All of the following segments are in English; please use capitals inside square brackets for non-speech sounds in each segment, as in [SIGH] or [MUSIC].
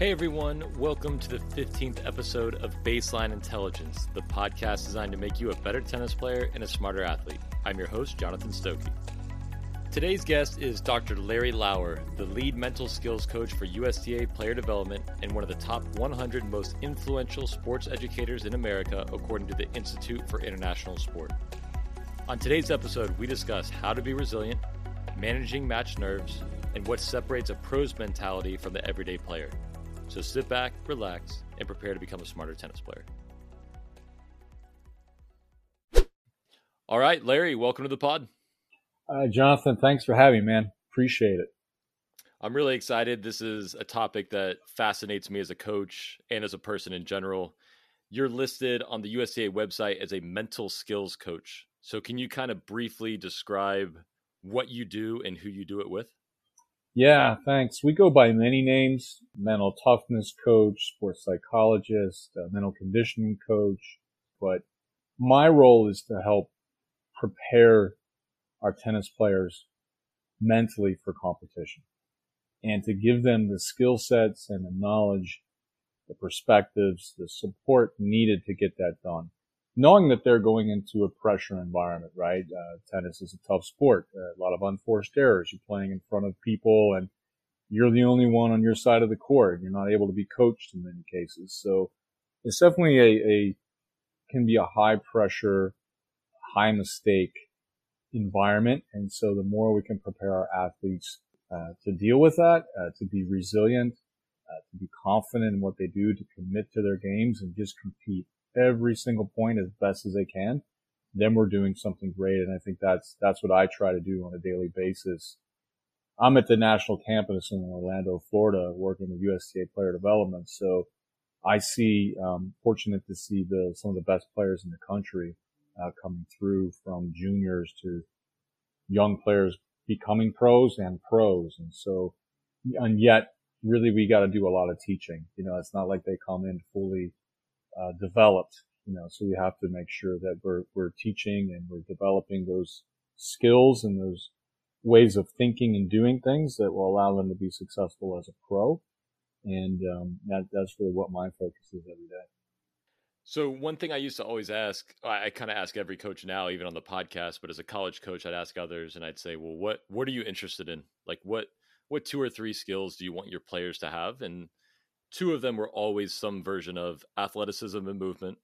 Hey everyone, welcome to the 15th episode of Baseline Intelligence, the podcast designed to make you a better tennis player and a smarter athlete. I'm your host, Jonathan Stokey. Today's guest is Dr. Larry Lauer, the lead mental skills coach for USTA player development and one of the top 100 most influential sports educators in America, according to the Institute for International Sport. On today's episode, we discuss how to be resilient, managing match nerves, and what separates a pro's mentality from the everyday player. So sit back, relax, and prepare to become a smarter tennis player. All right, Larry, welcome to the pod. Uh, Jonathan, thanks for having me, man. Appreciate it. I'm really excited. This is a topic that fascinates me as a coach and as a person in general. You're listed on the USTA website as a mental skills coach. So, can you kind of briefly describe what you do and who you do it with? Yeah, thanks. We go by many names mental toughness coach, sports psychologist, uh, mental conditioning coach. But my role is to help prepare our tennis players mentally for competition and to give them the skill sets and the knowledge, the perspectives, the support needed to get that done knowing that they're going into a pressure environment, right? Uh, tennis is a tough sport, a lot of unforced errors. You're playing in front of people and you're the only one on your side of the court. You're not able to be coached in many cases. So it's definitely a, a can be a high pressure, high mistake environment. And so the more we can prepare our athletes uh, to deal with that, uh, to be resilient, uh, to be confident in what they do, to commit to their games and just compete every single point as best as they can, then we're doing something great. And I think that's, that's what I try to do on a daily basis. I'm at the national campus in Orlando, Florida, working with USTA player development. So I see, um, fortunate to see the, some of the best players in the country, uh, coming through from juniors to young players becoming pros and pros. And so, and yet really we got to do a lot of teaching. You know, it's not like they come in fully uh, developed. You know, so we have to make sure that we're we're teaching and we're developing those skills and those ways of thinking and doing things that will allow them to be successful as a pro. And um, that that's really what my focus is every day. So one thing I used to always ask, I, I kind of ask every coach now, even on the podcast, but as a college coach, I'd ask others and I'd say, well, what what are you interested in? Like what what two or three skills do you want your players to have? And two of them were always some version of athleticism and movement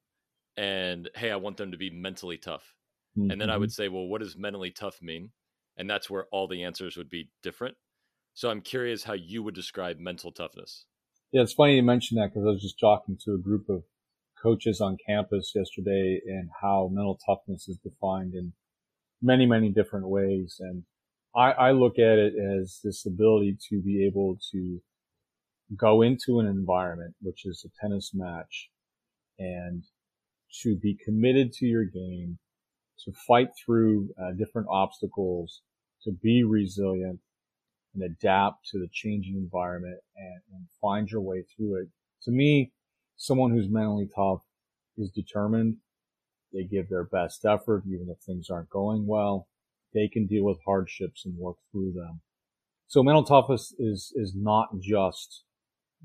and hey i want them to be mentally tough mm-hmm. and then i would mm-hmm. say well what does mentally tough mean and that's where all the answers would be different so i'm curious how you would describe mental toughness yeah it's funny you mentioned that because i was just talking to a group of coaches on campus yesterday and how mental toughness is defined in many many different ways and I, I look at it as this ability to be able to go into an environment, which is a tennis match, and to be committed to your game, to fight through uh, different obstacles, to be resilient and adapt to the changing environment and, and find your way through it. To me, someone who's mentally tough is determined. They give their best effort, even if things aren't going well. They can deal with hardships and work through them. So mental toughness is, is not just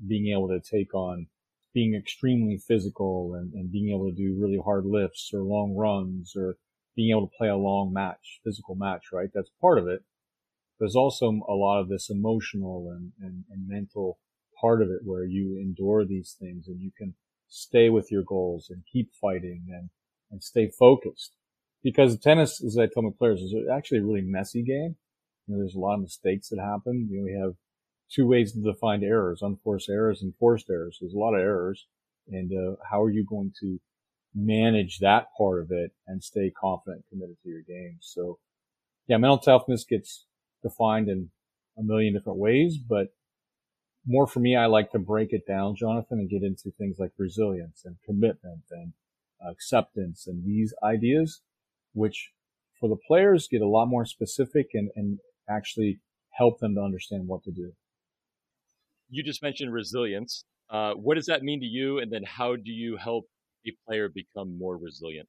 being able to take on being extremely physical and, and being able to do really hard lifts or long runs or being able to play a long match, physical match, right? That's part of it. There's also a lot of this emotional and, and, and mental part of it where you endure these things and you can stay with your goals and keep fighting and, and stay focused. Because tennis, as I tell my players, is actually a really messy game. You know, there's a lot of mistakes that happen. You know, we have two ways to define errors, unforced errors and forced errors. There's a lot of errors. And uh, how are you going to manage that part of it and stay confident and committed to your game? So yeah, mental toughness gets defined in a million different ways, but more for me, I like to break it down, Jonathan, and get into things like resilience and commitment and acceptance and these ideas, which for the players get a lot more specific and, and actually help them to understand what to do you just mentioned resilience. Uh, what does that mean to you? And then how do you help a player become more resilient?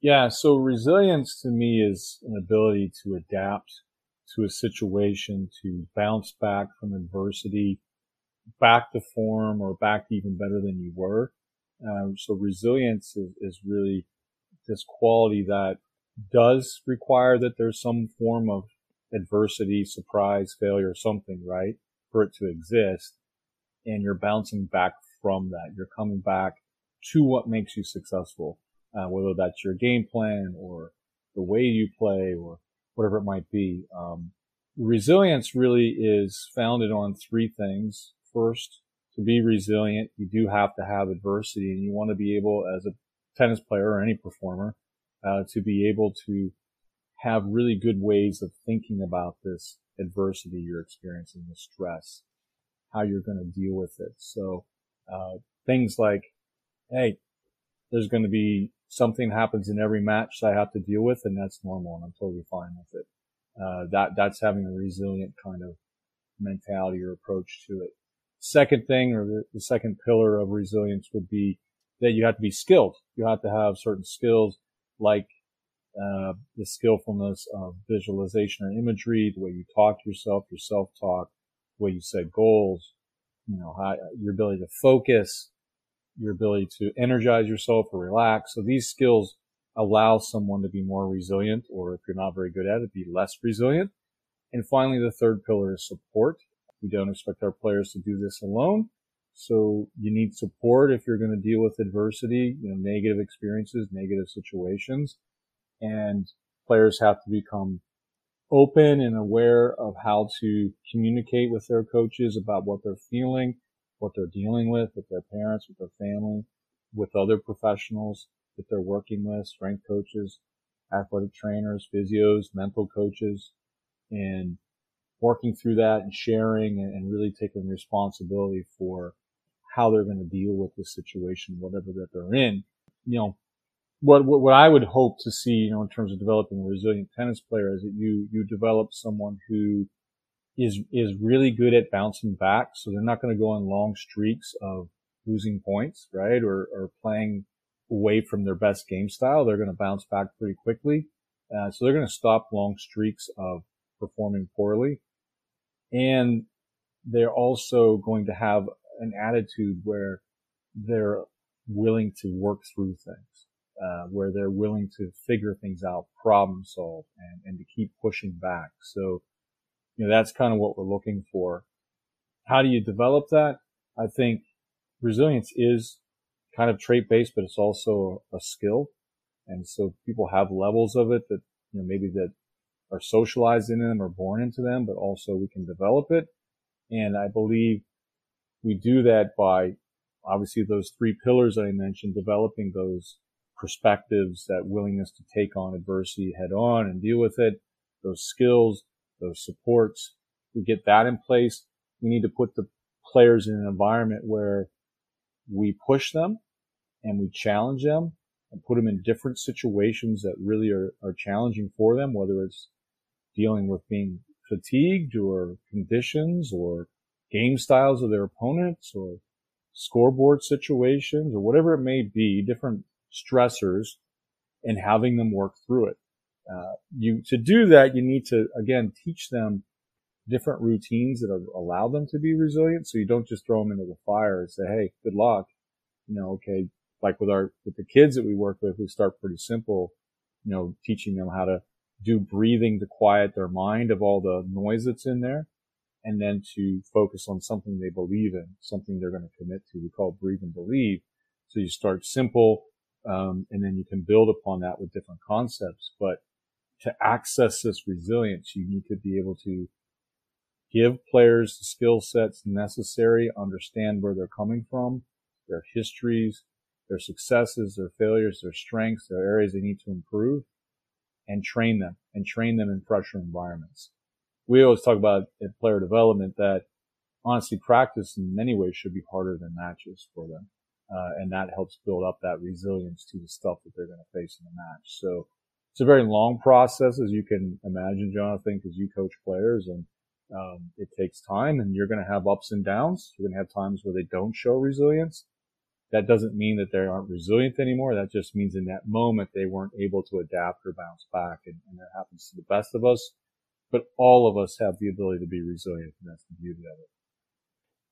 Yeah, so resilience to me is an ability to adapt to a situation, to bounce back from adversity, back to form or back even better than you were. Um, so resilience is, is really this quality that does require that there's some form of adversity, surprise, failure, something, right? For it to exist. And you're bouncing back from that. You're coming back to what makes you successful, uh, whether that's your game plan or the way you play or whatever it might be. Um, resilience really is founded on three things. First, to be resilient, you do have to have adversity and you want to be able as a tennis player or any performer, uh, to be able to have really good ways of thinking about this adversity you're experiencing, the stress, how you're going to deal with it. So, uh, things like, hey, there's going to be something happens in every match that I have to deal with, and that's normal, and I'm totally fine with it. Uh, that that's having a resilient kind of mentality or approach to it. Second thing, or the, the second pillar of resilience, would be that you have to be skilled. You have to have certain skills like uh, the skillfulness of visualization or imagery, the way you talk to yourself, your self-talk, the way you set goals, you know, how, your ability to focus, your ability to energize yourself or relax. So these skills allow someone to be more resilient, or if you're not very good at it, be less resilient. And finally, the third pillar is support. We don't expect our players to do this alone. So you need support if you're going to deal with adversity, you know, negative experiences, negative situations. And players have to become open and aware of how to communicate with their coaches about what they're feeling, what they're dealing with, with their parents, with their family, with other professionals that they're working with, strength coaches, athletic trainers, physios, mental coaches, and working through that and sharing and, really taking responsibility for how they're going to deal with the situation, whatever that they're in. You know, what, what, what I would hope to see, you know, in terms of developing a resilient tennis player is that you, you develop someone who is, is really good at bouncing back. So they're not going to go on long streaks of losing points, right? Or, or playing away from their best game style. They're going to bounce back pretty quickly. Uh, so they're going to stop long streaks of performing poorly. And they're also going to have an attitude where they're willing to work through things, uh, where they're willing to figure things out, problem solve, and, and to keep pushing back. So, you know, that's kind of what we're looking for. How do you develop that? I think resilience is kind of trait based, but it's also a skill. And so people have levels of it that, you know, maybe that are socialized in them or born into them, but also we can develop it. And I believe we do that by obviously those three pillars I mentioned, developing those perspectives, that willingness to take on adversity head on and deal with it, those skills, those supports. We get that in place. We need to put the players in an environment where we push them and we challenge them and put them in different situations that really are, are challenging for them, whether it's dealing with being fatigued or conditions or game styles of their opponents or scoreboard situations or whatever it may be, different stressors and having them work through it. Uh, you, to do that, you need to, again, teach them different routines that allow them to be resilient. So you don't just throw them into the fire and say, Hey, good luck. You know, okay, like with our, with the kids that we work with, we start pretty simple, you know, teaching them how to do breathing to quiet their mind of all the noise that's in there and then to focus on something they believe in, something they're going to commit to. We call breathe and believe. So you start simple, um, and then you can build upon that with different concepts. But to access this resilience, you need to be able to give players the skill sets necessary, understand where they're coming from, their histories, their successes, their failures, their strengths, their areas they need to improve, and train them and train them in pressure environments. We always talk about in player development that honestly practice in many ways should be harder than matches for them. Uh, and that helps build up that resilience to the stuff that they're going to face in the match. So it's a very long process, as you can imagine, Jonathan, because you coach players and um, it takes time and you're going to have ups and downs. You're going to have times where they don't show resilience that doesn't mean that they aren't resilient anymore. That just means in that moment they weren't able to adapt or bounce back. And, and that happens to the best of us. But all of us have the ability to be resilient, and that's the beauty of it.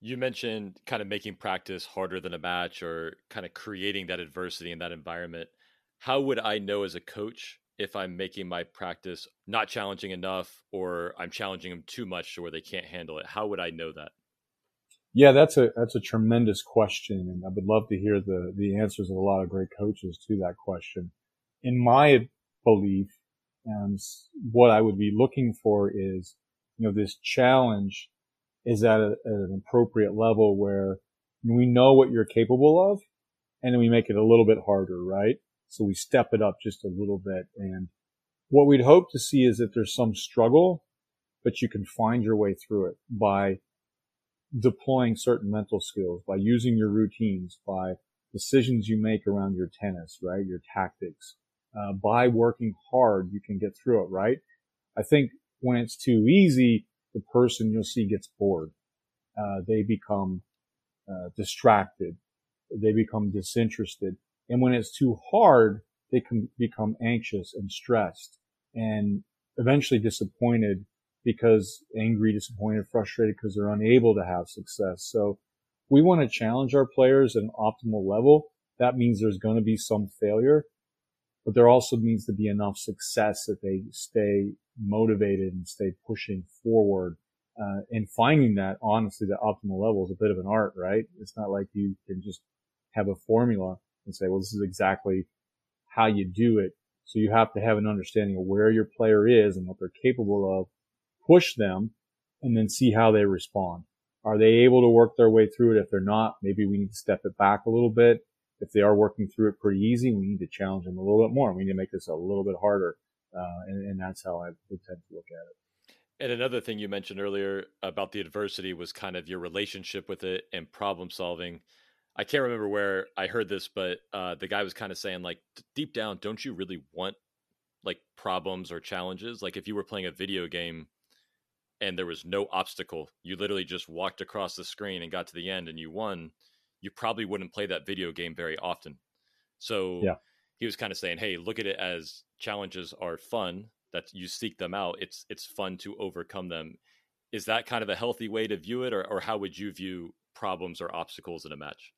You mentioned kind of making practice harder than a match or kind of creating that adversity in that environment. How would I know as a coach if I'm making my practice not challenging enough or I'm challenging them too much to where they can't handle it? How would I know that? Yeah, that's a that's a tremendous question, and I would love to hear the the answers of a lot of great coaches to that question. In my belief, and what I would be looking for is, you know, this challenge is at, a, at an appropriate level where we know what you're capable of, and then we make it a little bit harder, right? So we step it up just a little bit. And what we'd hope to see is that there's some struggle, but you can find your way through it by deploying certain mental skills, by using your routines, by decisions you make around your tennis, right? Your tactics. Uh, by working hard, you can get through it, right? I think when it's too easy, the person you'll see gets bored. Uh, they become uh, distracted. They become disinterested. And when it's too hard, they can become anxious and stressed and eventually disappointed because angry, disappointed, frustrated because they're unable to have success. So we want to challenge our players at an optimal level. That means there's going to be some failure, but there also needs to be enough success that they stay motivated and stay pushing forward. Uh, and finding that honestly, the optimal level is a bit of an art, right? It's not like you can just have a formula and say, well, this is exactly how you do it. So you have to have an understanding of where your player is and what they're capable of, push them, and then see how they respond. Are they able to work their way through it? If they're not, maybe we need to step it back a little bit. If they are working through it pretty easy, we need to challenge them a little bit more. We need to make this a little bit harder. Uh, and, and that's how I would tend to look at it. And another thing you mentioned earlier about the adversity was kind of your relationship with it and problem solving. I can't remember where I heard this, but uh, the guy was kind of saying like, deep down, don't you really want like problems or challenges? Like if you were playing a video game and there was no obstacle, you literally just walked across the screen and got to the end and you won, you probably wouldn't play that video game very often. So yeah. he was kind of saying, hey, look at it as challenges are fun. That you seek them out. It's it's fun to overcome them. Is that kind of a healthy way to view it, or, or how would you view problems or obstacles in a match?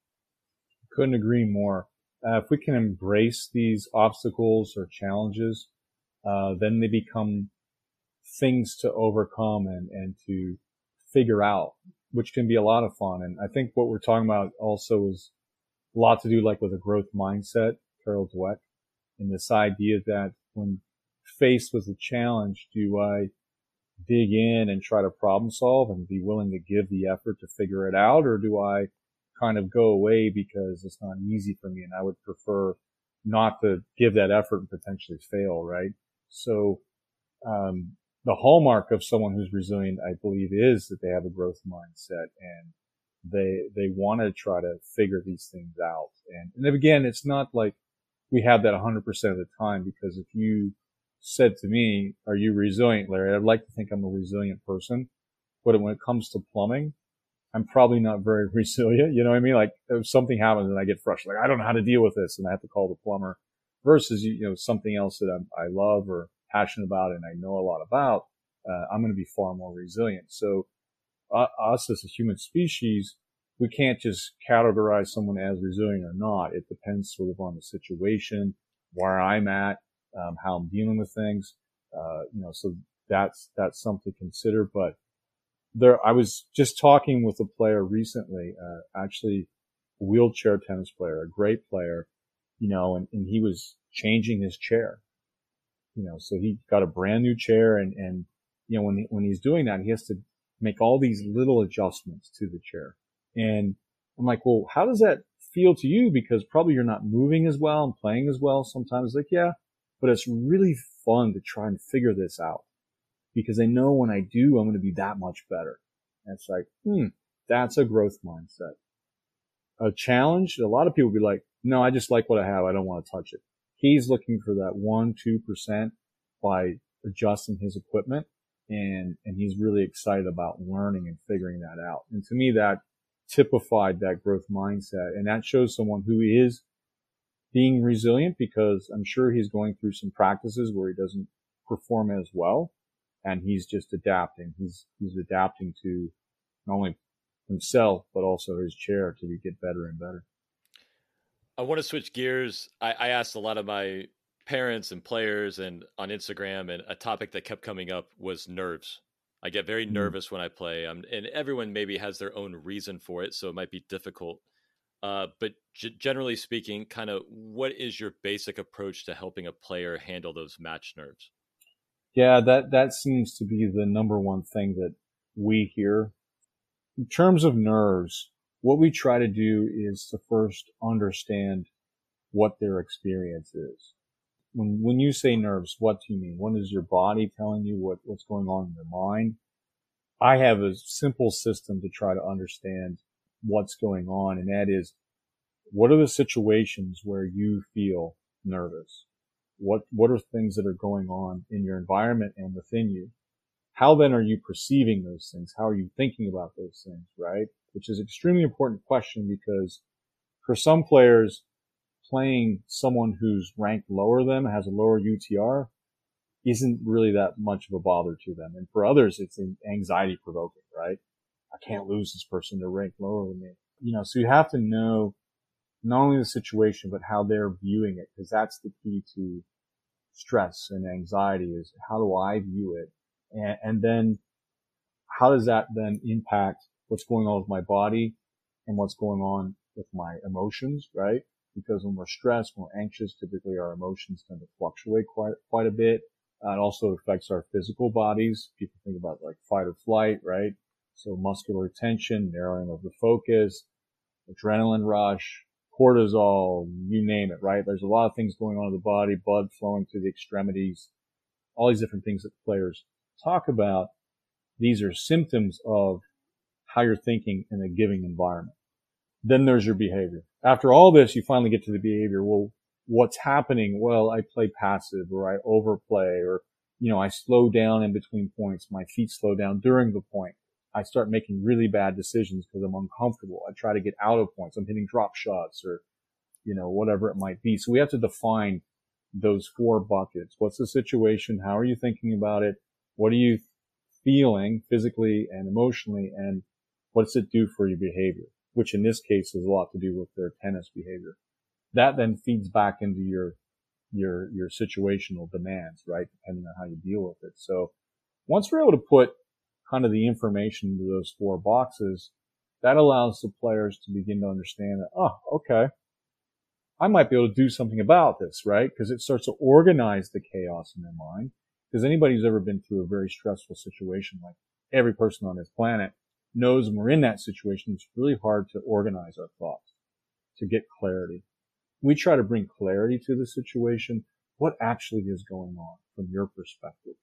Couldn't agree more. Uh, if we can embrace these obstacles or challenges, uh, then they become things to overcome and, and to figure out, which can be a lot of fun. And I think what we're talking about also is a lot to do like with a growth mindset, Carol Dweck, and this idea that when faced with a challenge, do I dig in and try to problem solve and be willing to give the effort to figure it out? Or do I kind of go away because it's not easy for me and I would prefer not to give that effort and potentially fail, right? So, um, the hallmark of someone who's resilient, I believe, is that they have a growth mindset and they, they want to try to figure these things out. And, and again, it's not like we have that 100% of the time because if you said to me, are you resilient, Larry? I'd like to think I'm a resilient person, but when it comes to plumbing, I'm probably not very [LAUGHS] resilient. You know what I mean? Like if something happens and I get frustrated, like I don't know how to deal with this and I have to call the plumber versus, you know, something else that I'm, i love or passionate about and I know a lot about, uh, I'm going to be far more resilient. So uh, us as a human species, we can't just categorize someone as resilient or not. It depends sort of on the situation, where I'm at, um, how I'm dealing with things. Uh, you know, so that's, that's something to consider, but there, I was just talking with a player recently, uh, actually a wheelchair tennis player, a great player, you know, and, and he was changing his chair, you know, so he got a brand new chair and, and, you know, when, he, when he's doing that, he has to make all these little adjustments to the chair. And I'm like, well, how does that feel to you? Because probably you're not moving as well and playing as well. Sometimes like, yeah, but it's really fun to try and figure this out because I know when I do, I'm going to be that much better. And it's like, hmm, that's a growth mindset. A challenge, a lot of people be like, no, I just like what I have. I don't want to touch it. He's looking for that one, two percent by adjusting his equipment. And, and he's really excited about learning and figuring that out. And to me, that typified that growth mindset. And that shows someone who is being resilient because I'm sure he's going through some practices where he doesn't perform as well and he's just adapting. He's, he's adapting to not only himself, but also his chair to get better and better. I want to switch gears. I, I asked a lot of my parents and players and on Instagram, and a topic that kept coming up was nerves. I get very mm. nervous when I play, um, and everyone maybe has their own reason for it, so it might be difficult. Uh, but g- generally speaking, kind of what is your basic approach to helping a player handle those match nerves? Yeah, that that seems to be the number one thing that we hear. In terms of nerves, what we try to do is to first understand what their experience is. When when you say nerves, what do you mean? What is your body telling you what, what's going on in your mind? I have a simple system to try to understand what's going on, and that is what are the situations where you feel nervous? What, what are things that are going on in your environment and within you? How then are you perceiving those things? How are you thinking about those things, right? Which is extremely important question because for some players, playing someone who's ranked lower than has a lower UTR, isn't really that much of a bother to them. And for others, it's anxiety provoking, right? I can't lose this person. They're ranked lower than me. You know, so you have to know not only the situation, but how they're viewing it, because that's the key to stress and anxiety is how do I view it? And, and then how does that then impact what's going on with my body and what's going on with my emotions, right? Because when we're stressed, when we're anxious, typically our emotions tend to fluctuate quite, quite a bit. Uh, it also affects our physical bodies. People think about like fight or flight, right? So muscular tension, narrowing of the focus, adrenaline rush, cortisol, you name it, right? There's a lot of things going on in the body, blood flowing to the extremities, all these different things that players talk about. These are symptoms of how you're thinking in a giving environment. Then there's your behavior. After all this, you finally get to the behavior. Well, what's happening? Well, I play passive or I overplay or, you know, I slow down in between points. My feet slow down during the point. I start making really bad decisions because I'm uncomfortable. I try to get out of points. I'm hitting drop shots or, you know, whatever it might be. So we have to define those four buckets. What's the situation? How are you thinking about it? What are you feeling physically and emotionally? And what does it do for your behavior? Which in this case has a lot to do with their tennis behavior. That then feeds back into your, your, your situational demands, right? Depending on how you deal with it. So once we're able to put kind of the information into those four boxes, that allows the players to begin to understand that, oh, okay, I might be able to do something about this, right? Because it starts to organize the chaos in their mind. Because anybody who's ever been through a very stressful situation, like every person on this planet knows when we're in that situation, it's really hard to organize our thoughts, to get clarity. We try to bring clarity to the situation. What actually is going on from your perspective?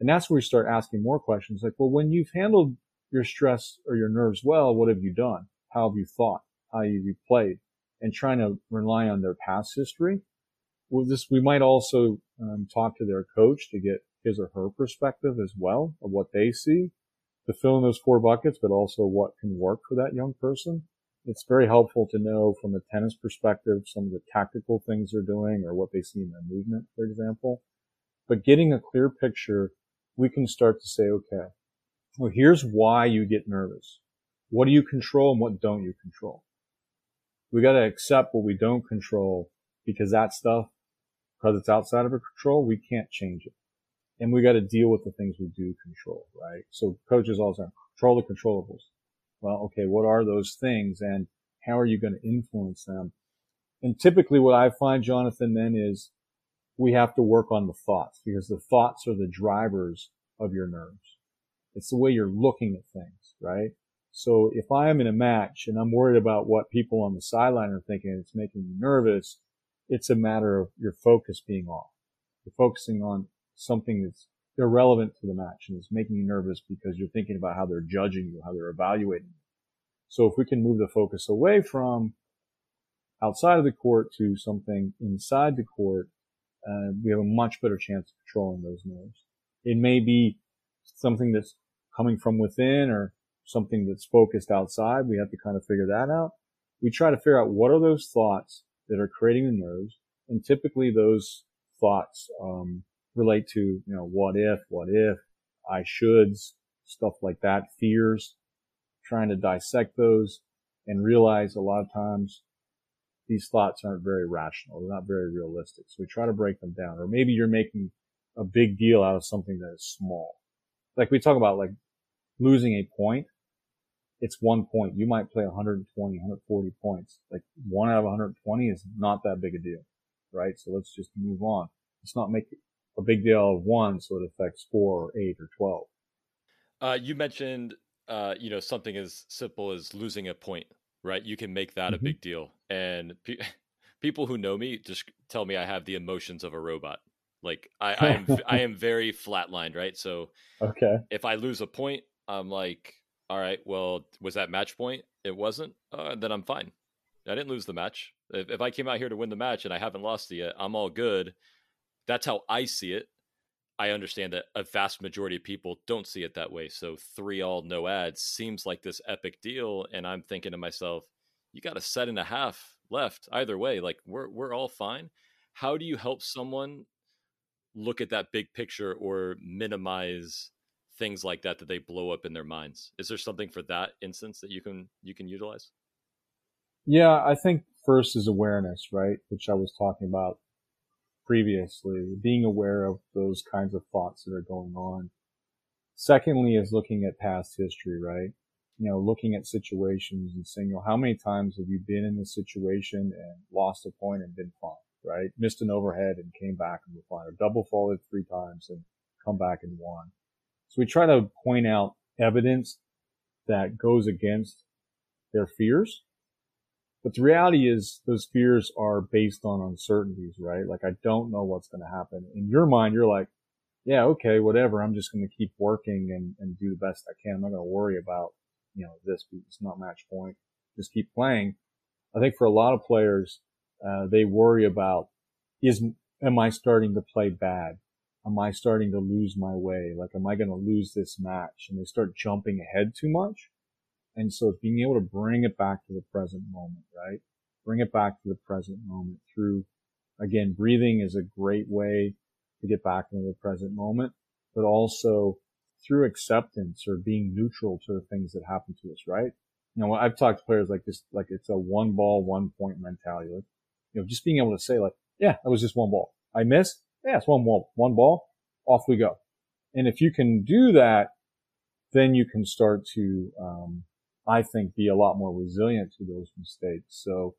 And that's where we start asking more questions like, well, when you've handled your stress or your nerves well, what have you done? How have you thought? How have you played? And trying to rely on their past history. Well, this, we might also um, talk to their coach to get his or her perspective as well of what they see to fill in those four buckets, but also what can work for that young person. It's very helpful to know from a tennis perspective some of the tactical things they're doing or what they see in their movement, for example. But getting a clear picture we can start to say, okay, well, here's why you get nervous. What do you control and what don't you control? We got to accept what we don't control because that stuff, because it's outside of our control, we can't change it. And we got to deal with the things we do control, right? So coaches all say, control the controllables. Well, okay, what are those things and how are you going to influence them? And typically what I find, Jonathan, then is we have to work on the thoughts because the thoughts are the drivers of your nerves. It's the way you're looking at things, right? So if I am in a match and I'm worried about what people on the sideline are thinking it's making me nervous, it's a matter of your focus being off. You're focusing on something that's irrelevant to the match and it's making you nervous because you're thinking about how they're judging you, how they're evaluating you. So if we can move the focus away from outside of the court to something inside the court, uh, we have a much better chance of controlling those nerves. It may be something that's coming from within or something that's focused outside. We have to kind of figure that out. We try to figure out what are those thoughts that are creating the nerves. And typically those thoughts, um, relate to, you know, what if, what if, I shoulds, stuff like that, fears, trying to dissect those and realize a lot of times these thoughts aren't very rational. They're not very realistic. So we try to break them down. Or maybe you're making a big deal out of something that is small. Like we talk about like losing a point. It's one point. You might play 120, 140 points. Like one out of 120 is not that big a deal, right? So let's just move on. Let's not make a big deal of one so it affects four or eight or 12. Uh, you mentioned, uh, you know, something as simple as losing a point, right? You can make that mm-hmm. a big deal. And pe- [LAUGHS] people who know me just tell me I have the emotions of a robot. Like I, I am, I [LAUGHS] am very flatlined, right? So, okay, if I lose a point, I'm like, all right, well, was that match point? It wasn't. Uh, then I'm fine. I didn't lose the match. If, if I came out here to win the match and I haven't lost it yet, I'm all good. That's how I see it. I understand that a vast majority of people don't see it that way. So three all no ads seems like this epic deal, and I'm thinking to myself, you got a set and a half left either way. Like we're we're all fine. How do you help someone look at that big picture or minimize things like that that they blow up in their minds? Is there something for that instance that you can you can utilize? Yeah, I think first is awareness, right? Which I was talking about previously, being aware of those kinds of thoughts that are going on. Secondly is looking at past history, right? You know, looking at situations and saying, know, how many times have you been in this situation and lost a point and been fine, right? Missed an overhead and came back and were fine, or double faulted three times and come back and won. So we try to point out evidence that goes against their fears but the reality is those fears are based on uncertainties, right? Like I don't know what's going to happen. In your mind, you're like, yeah, okay, whatever. I'm just going to keep working and, and do the best I can. I'm not going to worry about, you know, this. It's not match point. Just keep playing. I think for a lot of players, uh, they worry about is, am I starting to play bad? Am I starting to lose my way? Like, am I going to lose this match? And they start jumping ahead too much. And so it's being able to bring it back to the present moment, right? Bring it back to the present moment through, again, breathing is a great way to get back into the present moment, but also through acceptance or being neutral to the things that happen to us, right? You know, I've talked to players like this, like it's a one ball, one point mentality. Like, you know, just being able to say like, yeah, that was just one ball. I missed. Yeah, it's one ball, one ball. Off we go. And if you can do that, then you can start to, um, I think, be a lot more resilient to those mistakes. So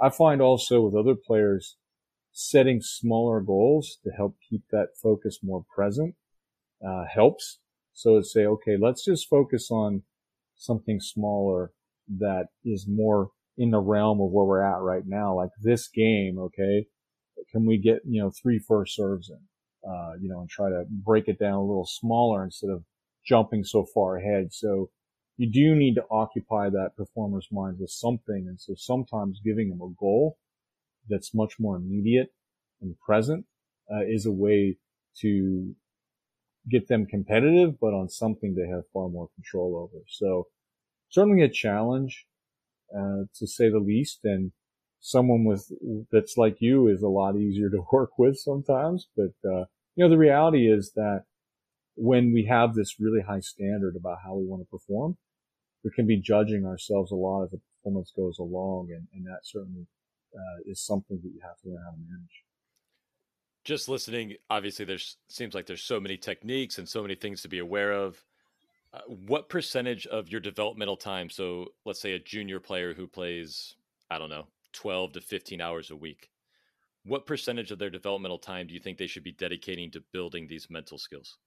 I find also with other players, setting smaller goals to help keep that focus more present uh, helps. So to say, okay, let's just focus on something smaller that is more in the realm of where we're at right now, like this game. Okay, can we get you know three first serves in, uh, you know, and try to break it down a little smaller instead of jumping so far ahead. So you do need to occupy that performer's mind with something. And so sometimes giving them a goal that's much more immediate and present uh, is a way to get them competitive, but on something they have far more control over. So certainly a challenge, uh, to say the least. And someone with, that's like you is a lot easier [LAUGHS] to work with sometimes. But, uh, you know, the reality is that when we have this really high standard about how we want to perform, we can be judging ourselves a lot as the performance goes along, and, and that certainly uh, is something that you have to learn how to manage. Just listening, obviously, there's seems like there's so many techniques and so many things to be aware of. Uh, what percentage of your developmental time? So, let's say a junior player who plays, I don't know, 12 to 15 hours a week. What percentage of their developmental time do you think they should be dedicating to building these mental skills?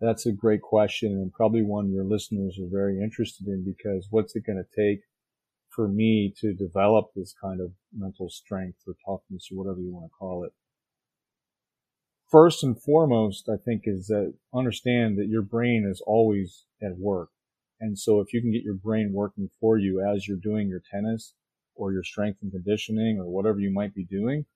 That's a great question and probably one your listeners are very interested in because what's it going to take for me to develop this kind of mental strength or toughness or whatever you want to call it? First and foremost, I think is that understand that your brain is always at work. And so if you can get your brain working for you as you're doing your tennis or your strength and conditioning or whatever you might be doing,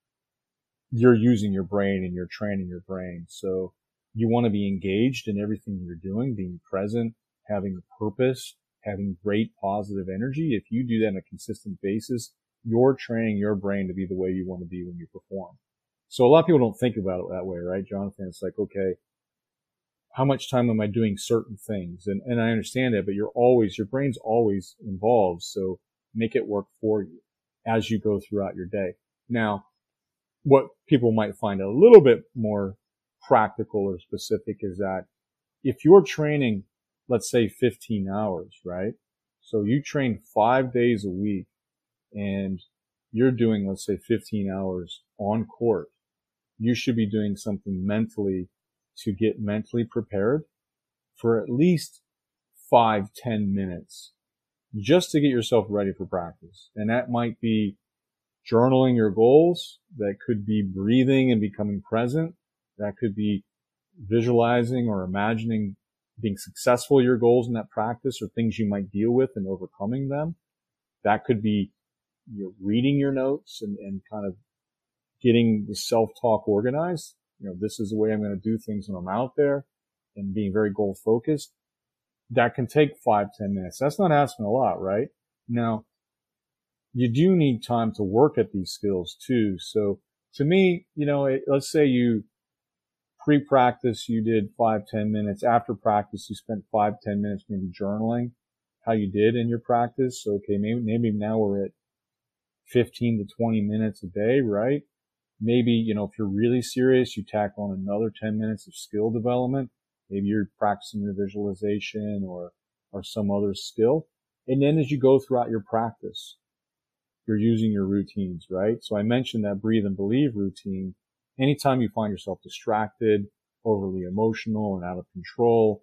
you're using your brain and you're training your brain. So you want to be engaged in everything you're doing, being present, having a purpose, having great positive energy. If you do that on a consistent basis, you're training your brain to be the way you want to be when you perform. So a lot of people don't think about it that way, right, Jonathan? It's like, okay, how much time am I doing certain things? And, and I understand that, but you're always, your brain's always involved. So make it work for you as you go throughout your day. Now, what people might find a little bit more practical or specific is that if you're training, let's say 15 hours, right? So you train five days a week and you're doing, let's say 15 hours on court. You should be doing something mentally to get mentally prepared for at least five, ten minutes just to get yourself ready for practice. And that might be journaling your goals. That could be breathing and becoming present. That could be visualizing or imagining being successful your goals in that practice or things you might deal with and overcoming them. That could be you know, reading your notes and, and kind of getting the self-talk organized. You know, this is the way I'm going to do things when I'm out there and being very goal focused. That can take five, ten minutes. That's not asking a lot, right? Now, you do need time to work at these skills too. So to me, you know, it, let's say you pre-practice, you did five, ten minutes. After practice, you spent five, ten minutes maybe journaling how you did in your practice. So, okay, maybe, maybe now we're at 15 to 20 minutes a day, right? Maybe, you know, if you're really serious, you tack on another 10 minutes of skill development. Maybe you're practicing your visualization or, or some other skill. And then as you go throughout your practice, you're using your routines, right? So I mentioned that breathe and believe routine. Anytime you find yourself distracted, overly emotional and out of control,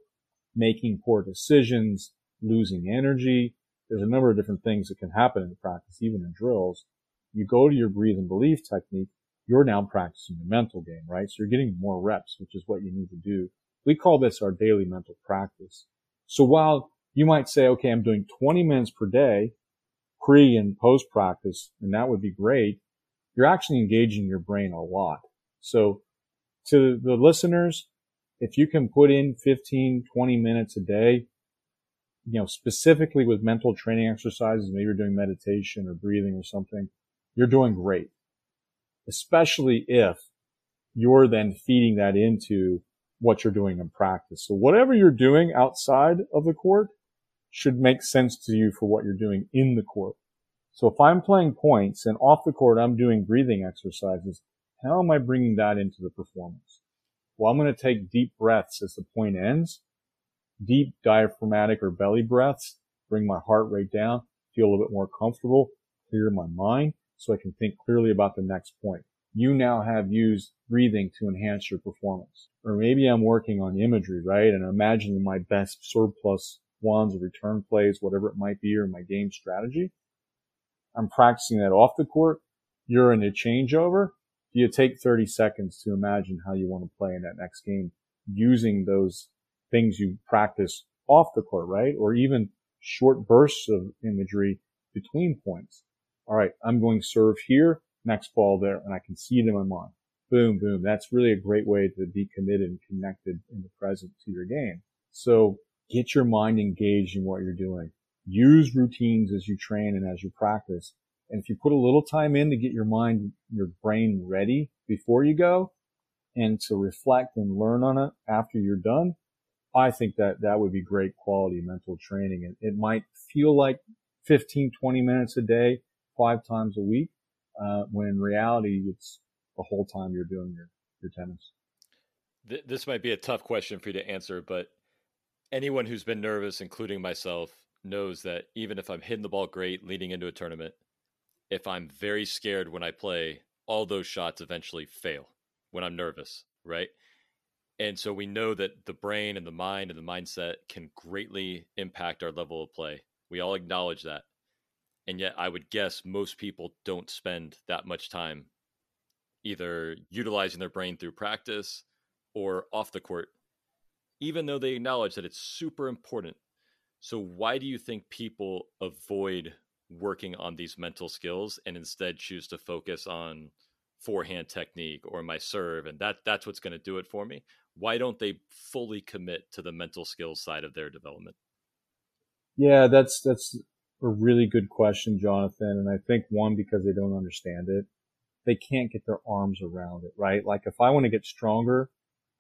making poor decisions, losing energy, there's a number of different things that can happen in practice, even in drills. You go to your breathe and believe technique, you're now practicing your mental game, right? So you're getting more reps, which is what you need to do. We call this our daily mental practice. So while you might say, okay, I'm doing 20 minutes per day, pre and post practice, and that would be great. You're actually engaging your brain a lot. So to the listeners, if you can put in 15, 20 minutes a day, you know, specifically with mental training exercises, maybe you're doing meditation or breathing or something, you're doing great. Especially if you're then feeding that into what you're doing in practice. So whatever you're doing outside of the court should make sense to you for what you're doing in the court. So if I'm playing points and off the court, I'm doing breathing exercises, how am I bringing that into the performance? Well, I'm going to take deep breaths as the point ends deep diaphragmatic or belly breaths, bring my heart rate down, feel a little bit more comfortable, clear my mind so I can think clearly about the next point. You now have used breathing to enhance your performance. Or maybe I'm working on imagery, right? And I'm imagining my best serve plus ones or return plays, whatever it might be, or my game strategy. I'm practicing that off the court. You're in a changeover. You take 30 seconds to imagine how you want to play in that next game using those things you practice off the court, right? Or even short bursts of imagery between points. All right, I'm going serve here, next ball there, and I can see it in my mind. Boom, boom. That's really a great way to be committed and connected in the present to your game. So get your mind engaged in what you're doing. Use routines as you train and as you practice. And if you put a little time in to get your mind, your brain ready before you go and to reflect and learn on it after you're done, I think that that would be great quality mental training. And it might feel like 15, 20 minutes a day, five times a week, uh, when in reality, it's the whole time you're doing your, your tennis. This might be a tough question for you to answer, but anyone who's been nervous, including myself, knows that even if I'm hitting the ball great leading into a tournament, if I'm very scared when I play, all those shots eventually fail when I'm nervous, right? And so we know that the brain and the mind and the mindset can greatly impact our level of play. We all acknowledge that. And yet, I would guess most people don't spend that much time either utilizing their brain through practice or off the court, even though they acknowledge that it's super important. So, why do you think people avoid working on these mental skills and instead choose to focus on forehand technique or my serve and that that's what's going to do it for me why don't they fully commit to the mental skills side of their development? Yeah, that's that's a really good question, Jonathan. And I think one because they don't understand it, they can't get their arms around it, right? Like if I want to get stronger,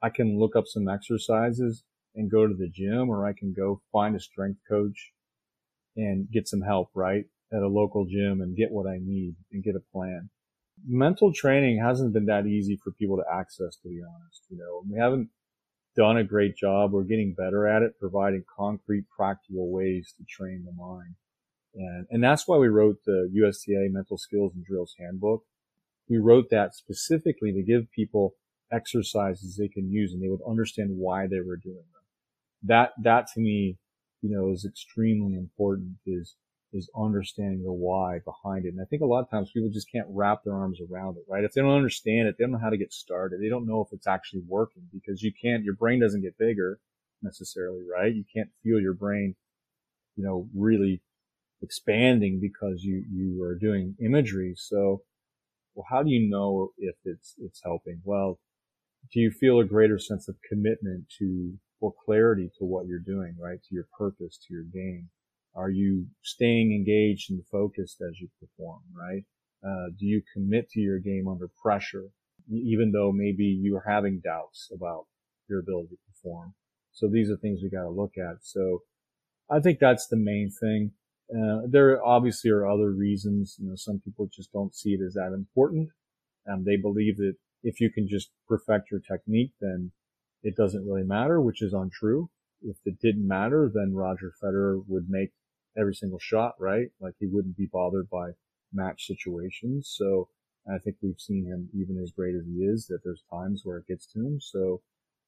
I can look up some exercises and go to the gym or I can go find a strength coach and get some help, right? At a local gym and get what I need and get a plan. Mental training hasn't been that easy for people to access, to be honest. You know, we haven't done a great job. We're getting better at it, providing concrete, practical ways to train the mind. And, and that's why we wrote the USTA Mental Skills and Drills Handbook. We wrote that specifically to give people exercises they can use and they would understand why they were doing them. That, that to me, you know, is extremely important is, is understanding the why behind it. And I think a lot of times people just can't wrap their arms around it, right? If they don't understand it, they don't know how to get started. They don't know if it's actually working because you can't, your brain doesn't get bigger necessarily, right? You can't feel your brain, you know, really expanding because you, you are doing imagery. So, well, how do you know if it's, it's helping? Well, do you feel a greater sense of commitment to or clarity to what you're doing, right? To your purpose, to your game? Are you staying engaged and focused as you perform, right? Uh, do you commit to your game under pressure, even though maybe you are having doubts about your ability to perform? So these are things we got to look at. So I think that's the main thing. Uh, there obviously are other reasons. You know, some people just don't see it as that important. Um, they believe that if you can just perfect your technique, then it doesn't really matter, which is untrue. If it didn't matter, then Roger Federer would make every single shot, right? Like he wouldn't be bothered by match situations. So I think we've seen him, even as great as he is, that there's times where it gets to him. So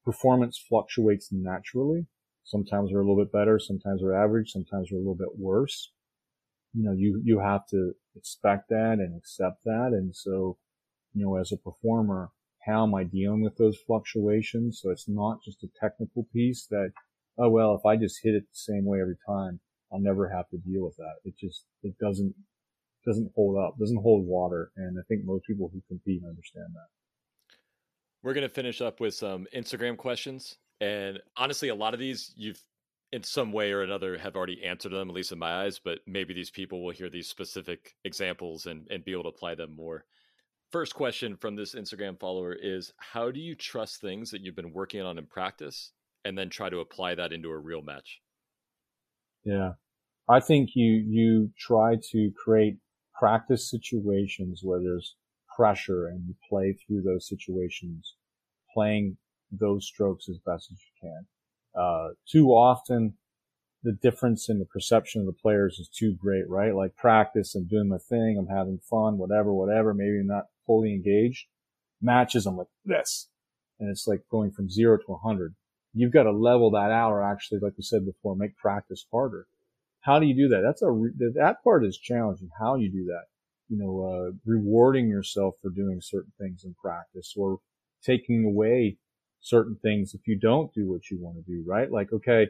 performance fluctuates naturally. Sometimes we're a little bit better. Sometimes we're average. Sometimes we're a little bit worse. You know, you, you have to expect that and accept that. And so, you know, as a performer, how am I dealing with those fluctuations? So it's not just a technical piece that, oh, well, if I just hit it the same way every time, I'll never have to deal with that. It just, it doesn't, doesn't hold up, doesn't hold water. And I think most people who compete understand that. We're going to finish up with some Instagram questions. And honestly, a lot of these you've in some way or another have already answered them, at least in my eyes, but maybe these people will hear these specific examples and, and be able to apply them more. First question from this Instagram follower is How do you trust things that you've been working on in practice and then try to apply that into a real match? Yeah. I think you, you try to create practice situations where there's pressure and you play through those situations, playing those strokes as best as you can. Uh, too often the difference in the perception of the players is too great, right? Like practice, I'm doing my thing, I'm having fun, whatever, whatever. Maybe I'm not fully engaged. Matches, I'm like this. And it's like going from zero to a hundred. You've got to level that out or actually, like we said before, make practice harder. How do you do that? That's a, that part is challenging. How you do that? You know, uh, rewarding yourself for doing certain things in practice or taking away certain things if you don't do what you want to do, right? Like, okay,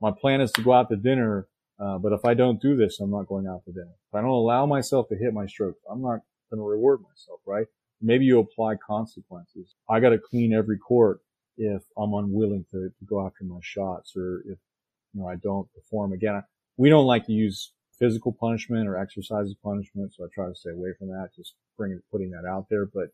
my plan is to go out to dinner, uh, but if I don't do this, I'm not going out to dinner. If I don't allow myself to hit my stroke, I'm not going to reward myself, right? Maybe you apply consequences. I got to clean every court if I'm unwilling to, to go after my shots or if, you know, I don't perform again. We don't like to use physical punishment or exercises punishment. So I try to stay away from that, just bring, putting that out there. But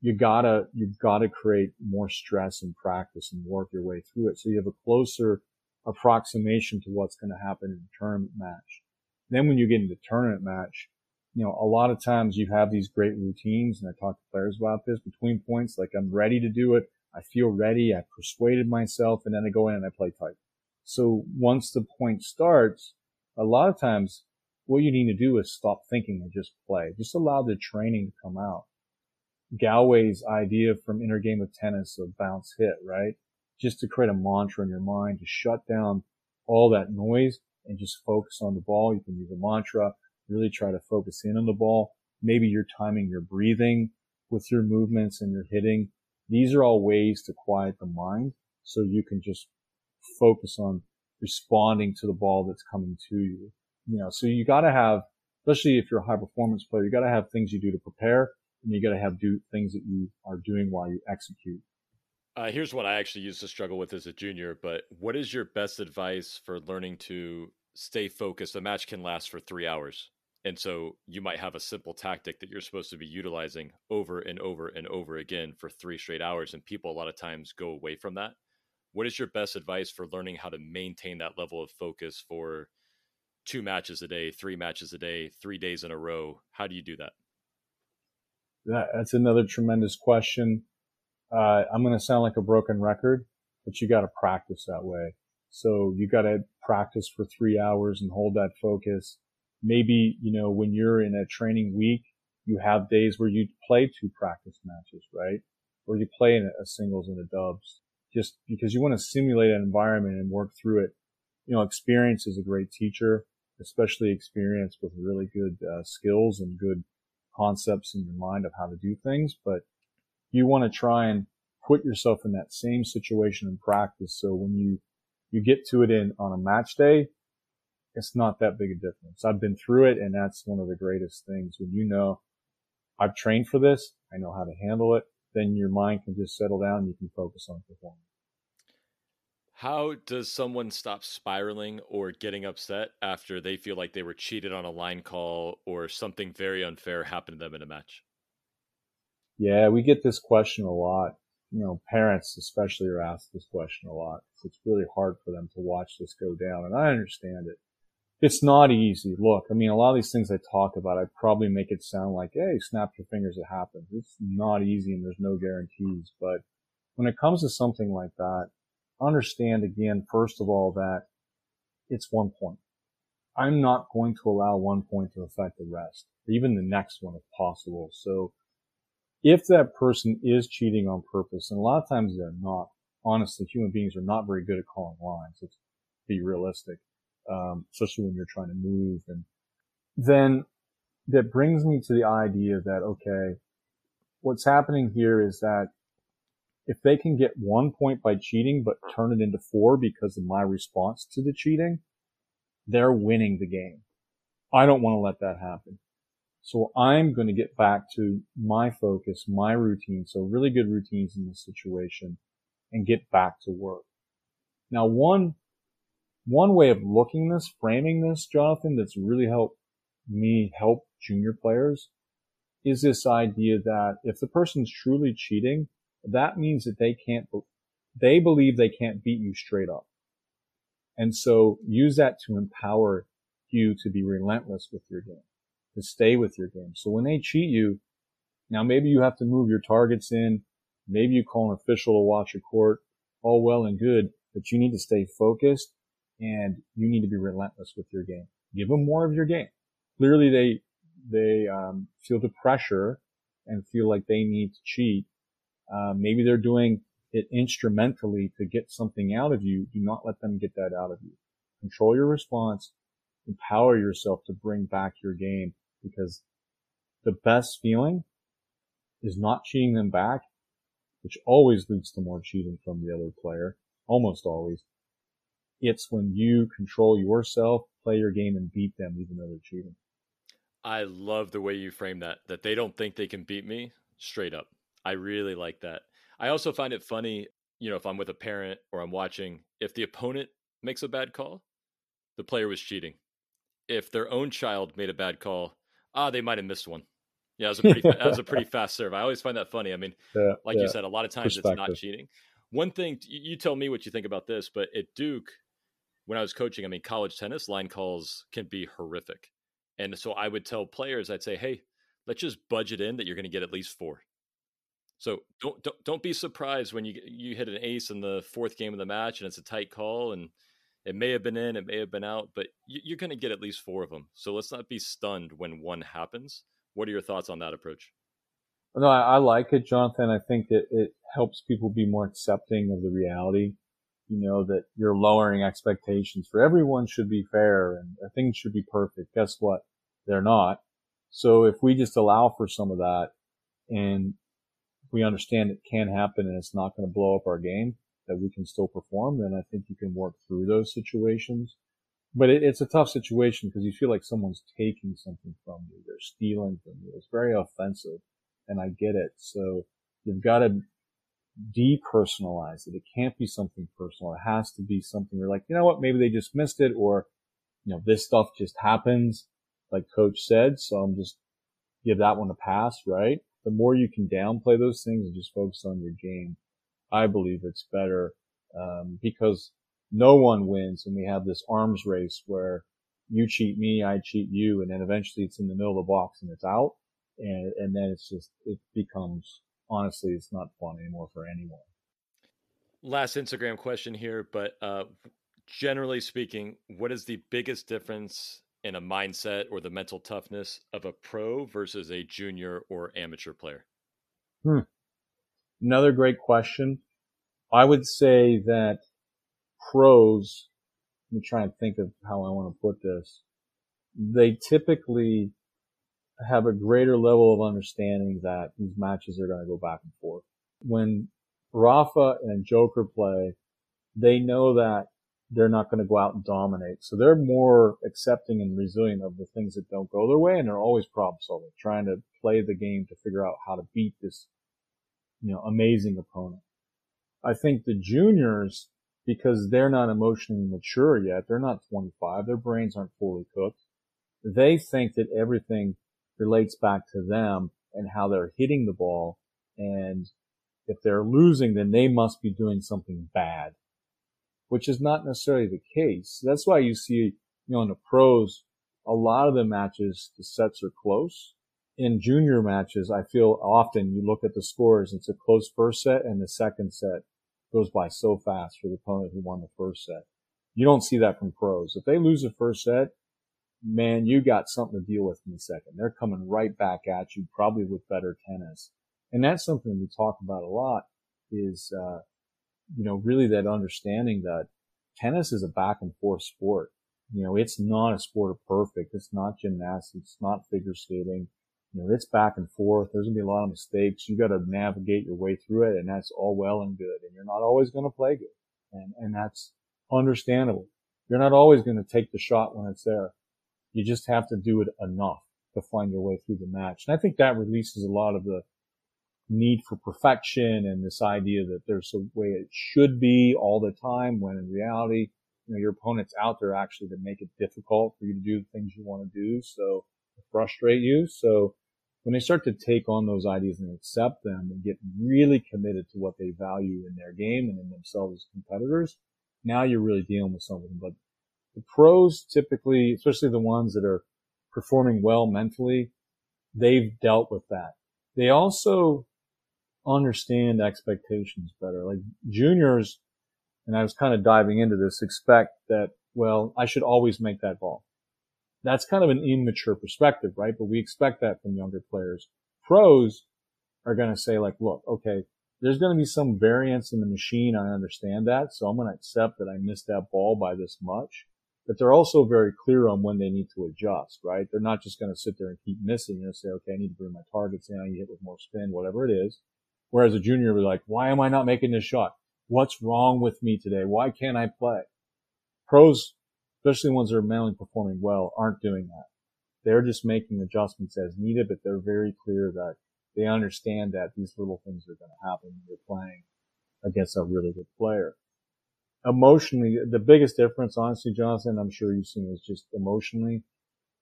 you gotta, you've gotta create more stress and practice and work your way through it. So you have a closer approximation to what's going to happen in a tournament match. Then when you get into tournament match, you know, a lot of times you have these great routines and I talk to players about this between points, like I'm ready to do it. I feel ready. I persuaded myself and then I go in and I play tight. So once the point starts, a lot of times what you need to do is stop thinking and just play. Just allow the training to come out. Gallwey's idea from Inner Game of Tennis of bounce hit, right? Just to create a mantra in your mind to shut down all that noise and just focus on the ball. You can use a mantra, really try to focus in on the ball. Maybe you're timing your breathing with your movements and your hitting. These are all ways to quiet the mind so you can just focus on responding to the ball that's coming to you. You know, so you gotta have, especially if you're a high performance player, you gotta have things you do to prepare and you gotta have do things that you are doing while you execute. Uh, here's what I actually used to struggle with as a junior, but what is your best advice for learning to stay focused? A match can last for three hours. And so you might have a simple tactic that you're supposed to be utilizing over and over and over again for three straight hours. And people a lot of times go away from that. What is your best advice for learning how to maintain that level of focus for two matches a day, three matches a day, three days in a row? How do you do that? that that's another tremendous question. Uh, I'm going to sound like a broken record, but you got to practice that way. So you got to practice for three hours and hold that focus. Maybe, you know, when you're in a training week, you have days where you play two practice matches, right? Or you play in a singles and a dubs just because you want to simulate an environment and work through it. You know, experience is a great teacher, especially experience with really good uh, skills and good concepts in your mind of how to do things, but you want to try and put yourself in that same situation in practice. So when you, you get to it in on a match day, it's not that big a difference. I've been through it and that's one of the greatest things when you know I've trained for this. I know how to handle it. Then your mind can just settle down and you can focus on performance. How does someone stop spiraling or getting upset after they feel like they were cheated on a line call or something very unfair happened to them in a match? Yeah, we get this question a lot. You know, parents especially are asked this question a lot. It's really hard for them to watch this go down, and I understand it. It's not easy. Look, I mean, a lot of these things I talk about, I probably make it sound like, hey, snap your fingers, it happens. It's not easy and there's no guarantees. But when it comes to something like that, understand again, first of all, that it's one point. I'm not going to allow one point to affect the rest, even the next one if possible. So if that person is cheating on purpose, and a lot of times they're not, honestly, human beings are not very good at calling lines. Let's be realistic, um, especially when you're trying to move. And then that brings me to the idea that, okay, what's happening here is that if they can get one point by cheating, but turn it into four because of my response to the cheating, they're winning the game. I don't want to let that happen. So I'm going to get back to my focus, my routine. So really good routines in this situation and get back to work. Now, one, one way of looking this, framing this, Jonathan, that's really helped me help junior players is this idea that if the person's truly cheating, that means that they can't, they believe they can't beat you straight up. And so use that to empower you to be relentless with your game, to stay with your game. So when they cheat you, now maybe you have to move your targets in. Maybe you call an official to watch a court. All well and good, but you need to stay focused and you need to be relentless with your game. Give them more of your game. Clearly they, they, um, feel the pressure and feel like they need to cheat uh, maybe they're doing it instrumentally to get something out of you. Do not let them get that out of you. Control your response. Empower yourself to bring back your game because the best feeling is not cheating them back, which always leads to more cheating from the other player. Almost always. It's when you control yourself, play your game and beat them even though they're cheating. I love the way you frame that, that they don't think they can beat me straight up. I really like that. I also find it funny, you know, if I'm with a parent or I'm watching, if the opponent makes a bad call, the player was cheating. If their own child made a bad call, ah, they might have missed one. Yeah, that was a pretty that was a pretty [LAUGHS] fast serve. I always find that funny. I mean, yeah, like yeah. you said, a lot of times it's not cheating. One thing you tell me what you think about this, but at Duke, when I was coaching, I mean, college tennis line calls can be horrific, and so I would tell players, I'd say, hey, let's just budget in that you're going to get at least four. So don't, don't don't be surprised when you you hit an ace in the fourth game of the match and it's a tight call and it may have been in, it may have been out, but you, are going to get at least four of them. So let's not be stunned when one happens. What are your thoughts on that approach? No, I, I like it, Jonathan. I think that it helps people be more accepting of the reality. You know that you're lowering expectations for everyone should be fair and uh, things should be perfect. Guess what? They're not. So if we just allow for some of that and we understand it can happen and it's not going to blow up our game, that we can still perform, then I think you can work through those situations. But it, it's a tough situation because you feel like someone's taking something from you. They're stealing from you. It's very offensive and I get it. So you've got to depersonalize it. It can't be something personal. It has to be something you're like, you know what? Maybe they just missed it or, you know, this stuff just happens. like coach said. So I'm just give that one a pass, right? The more you can downplay those things and just focus on your game, I believe it's better, um, because no one wins and we have this arms race where you cheat me, I cheat you, and then eventually it's in the middle of the box and it's out. And, and then it's just, it becomes, honestly, it's not fun anymore for anyone. Last Instagram question here, but, uh, generally speaking, what is the biggest difference in a mindset or the mental toughness of a pro versus a junior or amateur player? Hmm. Another great question. I would say that pros, let me try and think of how I want to put this. They typically have a greater level of understanding that these matches are going to go back and forth. When Rafa and Joker play, they know that they're not going to go out and dominate. So they're more accepting and resilient of the things that don't go their way. And they're always problem solving, trying to play the game to figure out how to beat this, you know, amazing opponent. I think the juniors, because they're not emotionally mature yet, they're not 25, their brains aren't fully cooked. They think that everything relates back to them and how they're hitting the ball. And if they're losing, then they must be doing something bad which is not necessarily the case. That's why you see, you know, in the pros, a lot of the matches, the sets are close. In junior matches, I feel often you look at the scores, it's a close first set and the second set goes by so fast for the opponent who won the first set. You don't see that from pros. If they lose the first set, man, you got something to deal with in a second. They're coming right back at you, probably with better tennis. And that's something we talk about a lot is, uh, you know, really that understanding that tennis is a back and forth sport. You know, it's not a sport of perfect. It's not gymnastics. It's not figure skating. You know, it's back and forth. There's gonna be a lot of mistakes. You got to navigate your way through it, and that's all well and good. And you're not always going to play good, and and that's understandable. You're not always going to take the shot when it's there. You just have to do it enough to find your way through the match. And I think that releases a lot of the need for perfection and this idea that there's a way it should be all the time when in reality, you know, your opponent's out there actually to make it difficult for you to do the things you want to do. So frustrate you. So when they start to take on those ideas and accept them and get really committed to what they value in their game and in themselves as competitors, now you're really dealing with something. But the pros typically, especially the ones that are performing well mentally, they've dealt with that. They also understand expectations better. Like juniors, and I was kind of diving into this, expect that, well, I should always make that ball. That's kind of an immature perspective, right? But we expect that from younger players. Pros are going to say like, look, okay, there's going to be some variance in the machine. I understand that. So I'm going to accept that I missed that ball by this much. But they're also very clear on when they need to adjust, right? They're not just going to sit there and keep missing and say, okay, I need to bring my targets need to hit with more spin, whatever it is. Whereas a junior would be like, why am I not making this shot? What's wrong with me today? Why can't I play? Pros, especially ones that are mentally performing well, aren't doing that. They're just making adjustments as needed, but they're very clear that they understand that these little things are going to happen when you're playing against a really good player. Emotionally, the biggest difference, honestly, Jonathan, I'm sure you've seen is just emotionally,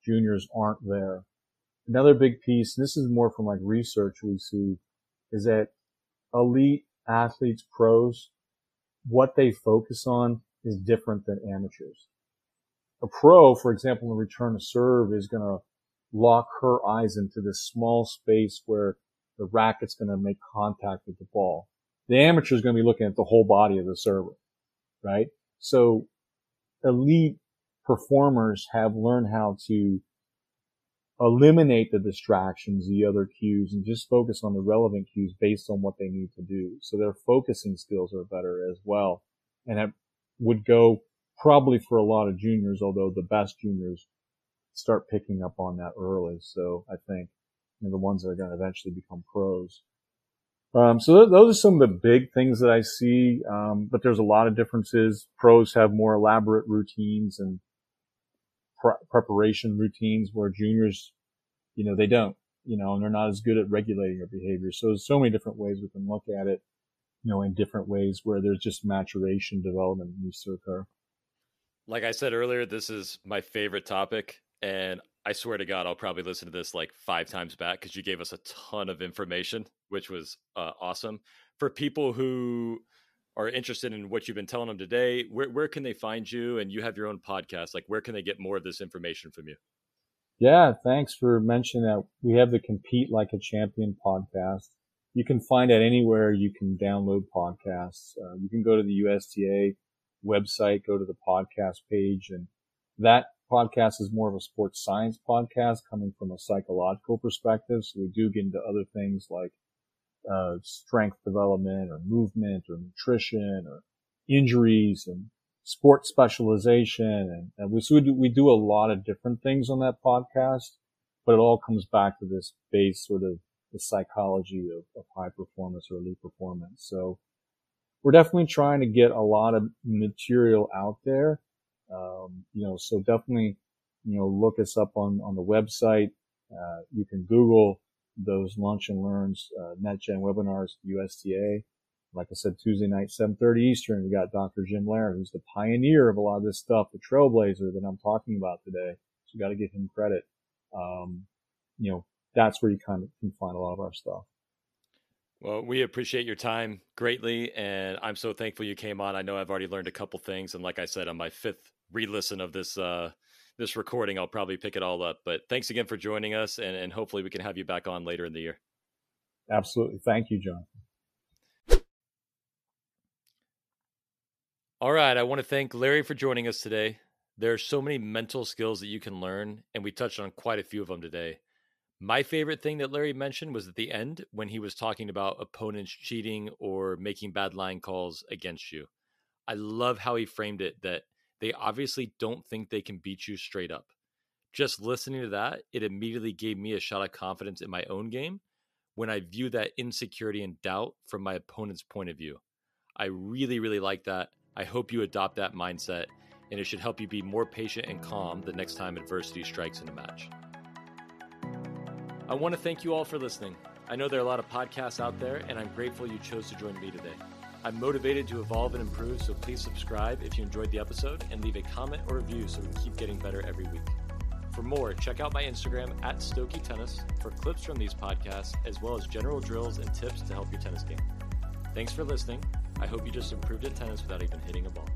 juniors aren't there. Another big piece, this is more from like research we see, is that elite athletes, pros, what they focus on is different than amateurs. A pro, for example, in return to serve is going to lock her eyes into this small space where the racket's going to make contact with the ball. The amateur is going to be looking at the whole body of the server, right? So elite performers have learned how to eliminate the distractions, the other cues, and just focus on the relevant cues based on what they need to do. So their focusing skills are better as well. And it would go probably for a lot of juniors, although the best juniors start picking up on that early. So I think you know, the ones that are going to eventually become pros. Um, so th- those are some of the big things that I see. Um, but there's a lot of differences. Pros have more elaborate routines and pre- preparation routines where juniors, you know, they don't, you know, and they're not as good at regulating their behavior. So there's so many different ways we can look at it, you know, in different ways where there's just maturation development needs to occur. Like I said earlier, this is my favorite topic. And I swear to God, I'll probably listen to this like five times back because you gave us a ton of information, which was uh, awesome. For people who are interested in what you've been telling them today, where where can they find you? And you have your own podcast. Like, where can they get more of this information from you? Yeah, thanks for mentioning that. We have the Compete Like a Champion podcast. You can find it anywhere you can download podcasts. Uh, you can go to the USTA website, go to the podcast page, and that podcast is more of a sports science podcast coming from a psychological perspective. So we do get into other things like uh, strength development or movement or nutrition or injuries and sports specialization. And, and we, so we do, we do a lot of different things on that podcast, but it all comes back to this base sort of the psychology of, of high performance or elite performance. So we're definitely trying to get a lot of material out there. Um, you know, so definitely, you know, look us up on, on the website. Uh, you can Google those lunch and learns, uh, NetGen webinars, USTA like I said, Tuesday night, 7.30 Eastern, we got Dr. Jim Loehr, who's the pioneer of a lot of this stuff, the trailblazer that I'm talking about today. So we got to give him credit. Um, you know, that's where you kind of can find a lot of our stuff. Well, we appreciate your time greatly, and I'm so thankful you came on. I know I've already learned a couple things, and like I said, on my fifth re-listen of this uh, this recording, I'll probably pick it all up. But thanks again for joining us, and, and hopefully we can have you back on later in the year. Absolutely, thank you, John. All right. I want to thank Larry for joining us today. There are so many mental skills that you can learn, and we touched on quite a few of them today. My favorite thing that Larry mentioned was at the end when he was talking about opponents cheating or making bad line calls against you. I love how he framed it that they obviously don't think they can beat you straight up. Just listening to that, it immediately gave me a shot of confidence in my own game when I view that insecurity and doubt from my opponent's point of view. I really, really like that. I hope you adopt that mindset, and it should help you be more patient and calm the next time adversity strikes in a match. I want to thank you all for listening. I know there are a lot of podcasts out there, and I'm grateful you chose to join me today. I'm motivated to evolve and improve, so please subscribe if you enjoyed the episode and leave a comment or review so we keep getting better every week. For more, check out my Instagram at Stokey Tennis for clips from these podcasts, as well as general drills and tips to help your tennis game. Thanks for listening, I hope you just improved at tennis without even hitting a ball.